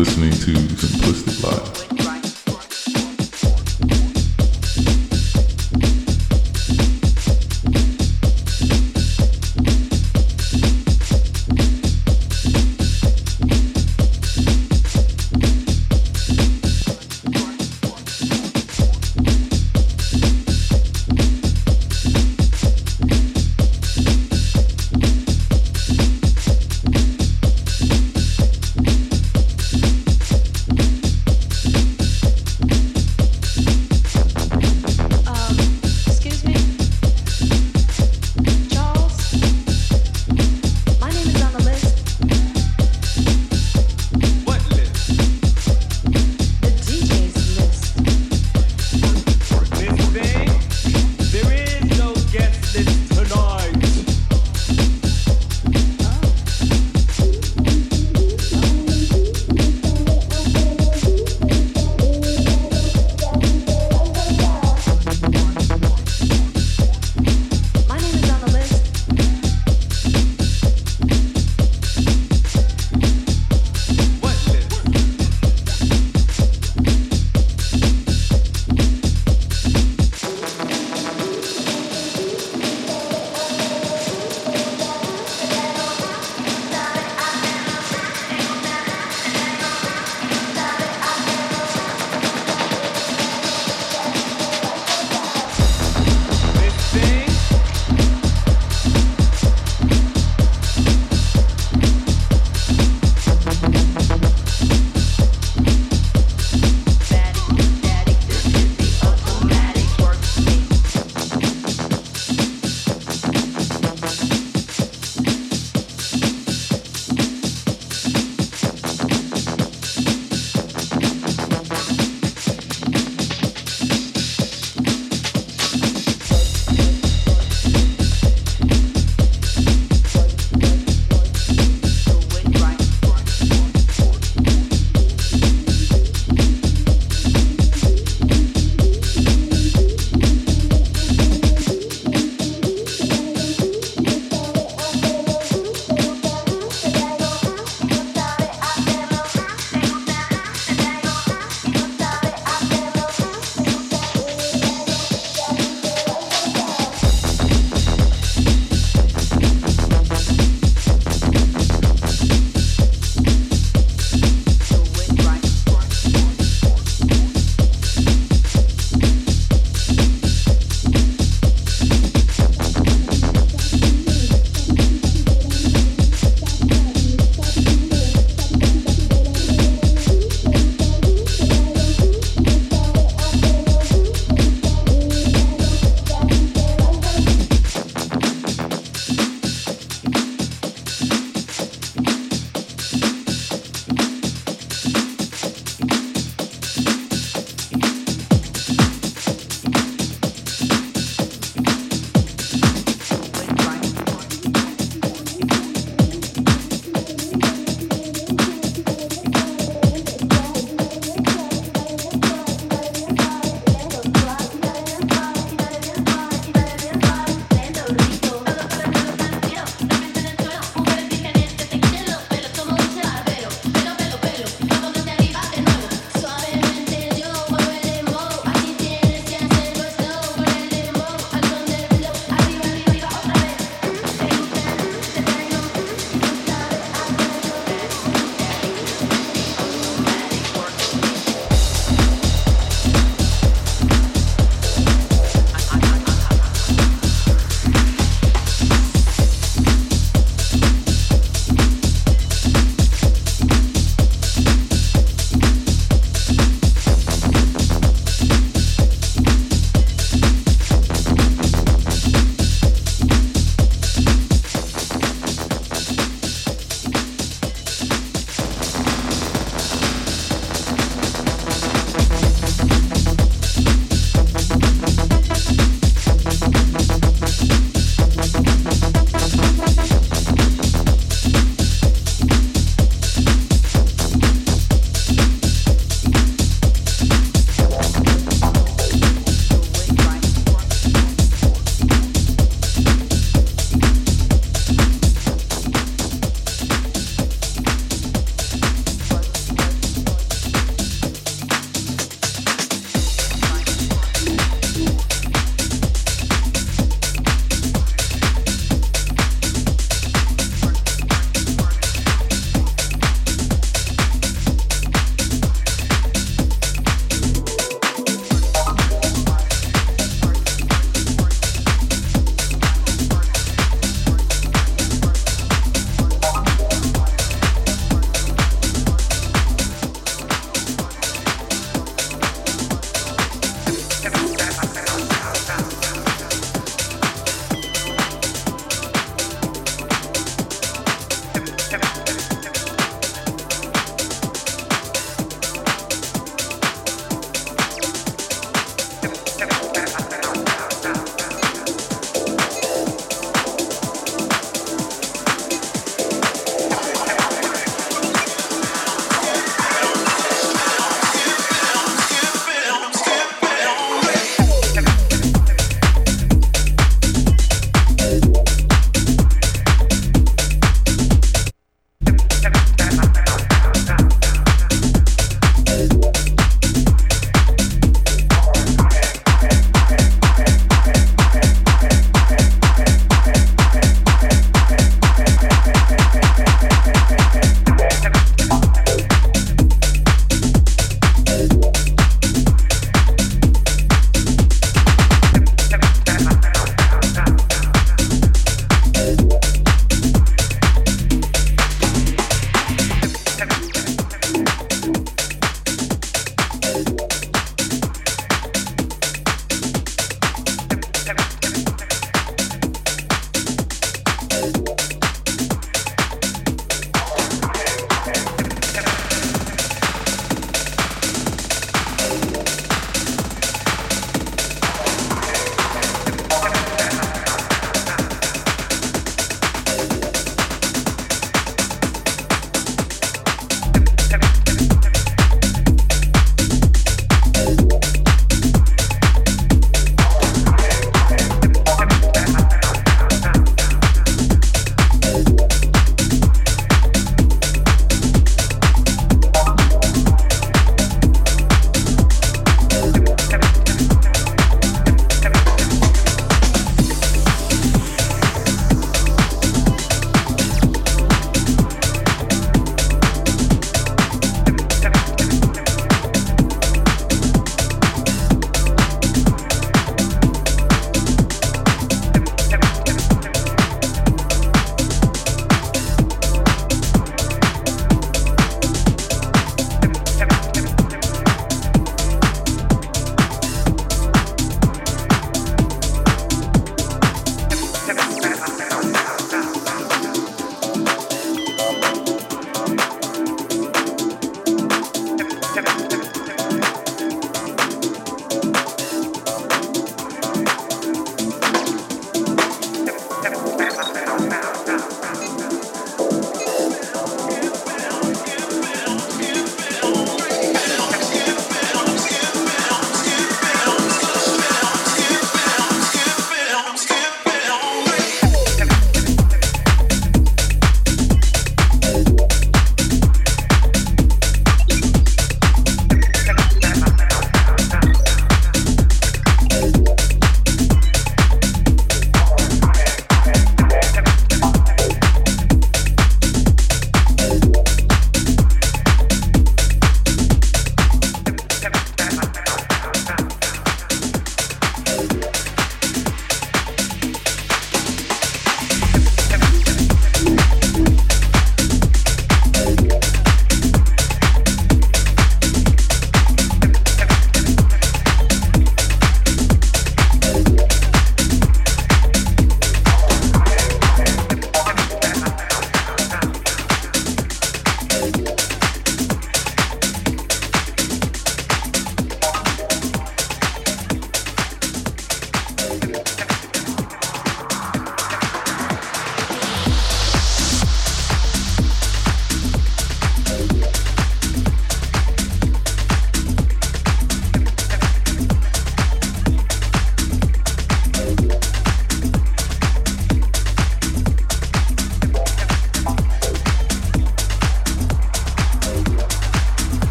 listening to Simplistic Live.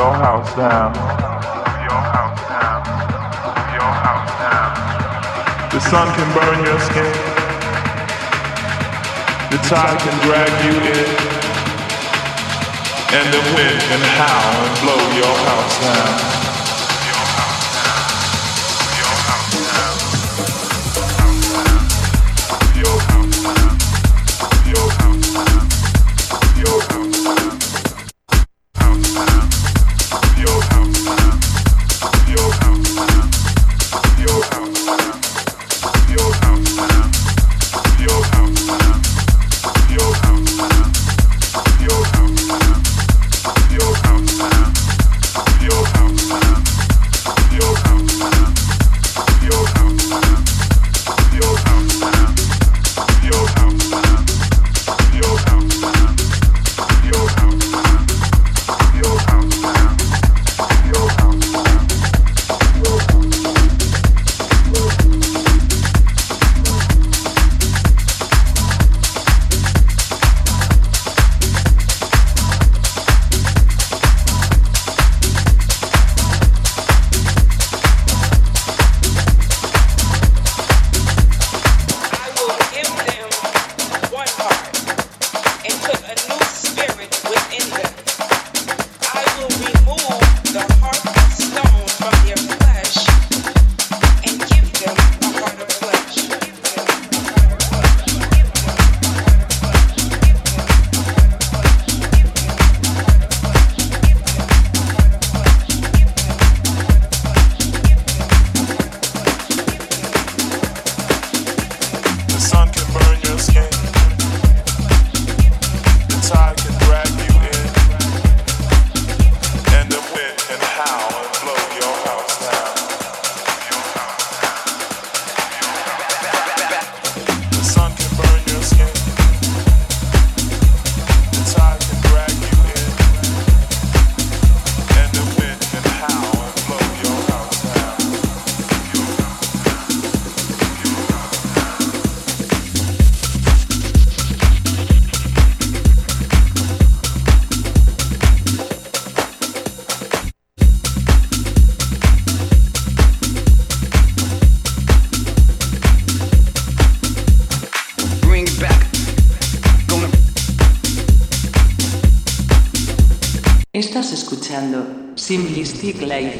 your house down. The sun can burn your skin. The tide can drag you in, and the wind can howl and blow your house down. Simplistic Life.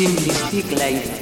Simplistic. Jezebel.